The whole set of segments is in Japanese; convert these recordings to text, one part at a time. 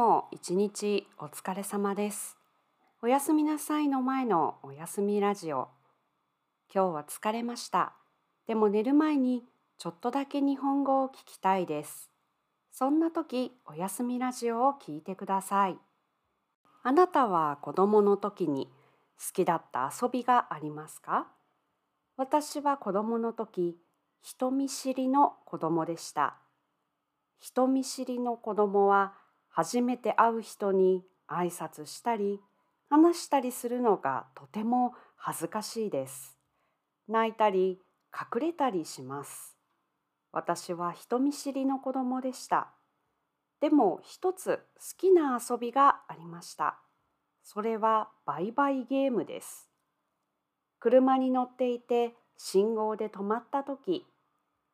も一日お疲れ様です。おやすみなさいの前のおやすみラジオ。今日は疲れました。でも寝る前にちょっとだけ日本語を聞きたいです。そんな時、おやすみラジオを聞いてください。あなたは子供の時に好きだった遊びがありますか？私は子供の時、人見知りの子供でした。人見知りの子供は初めて会う人に挨拶したり話したりするのがとても恥ずかしいです。泣いたり隠れたりします。私は人見知りの子供でした。でも一つ好きな遊びがありました。それは売買ゲームです。車に乗っていて信号で止まった時、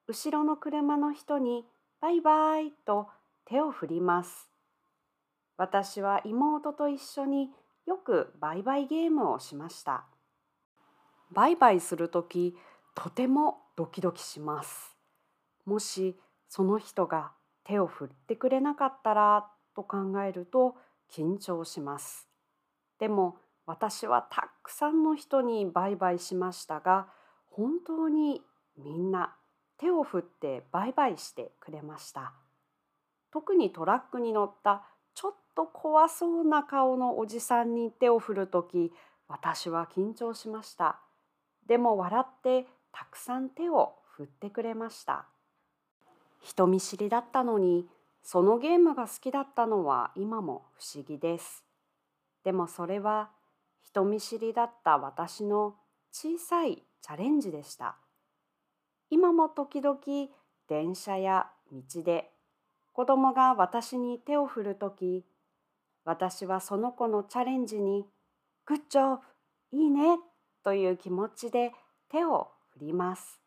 後ろの車の人にバイバイと手を振ります。私は妹と一緒によく売買ゲームをしました。売買するとき、とてもドキドキします。もしその人が手を振ってくれなかったらと考えると緊張します。でも私はたくさんの人に売買しましたが、本当にみんな手を振って売買してくれました。特にトラックに乗ったちょっと怖そうな顔のおじさんに手を振るとき、私は緊張しました。でも笑ってたくさん手を振ってくれました。人見知りだったのに、そのゲームが好きだったのは今も不思議です。でもそれは人見知りだった私の小さいチャレンジでした。今も時々電車や道で子供が私に手を振るとき、私はその子のチャレンジに「グッジョブいいね」という気持ちで手を振ります。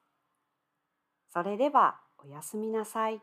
それではおやすみなさい。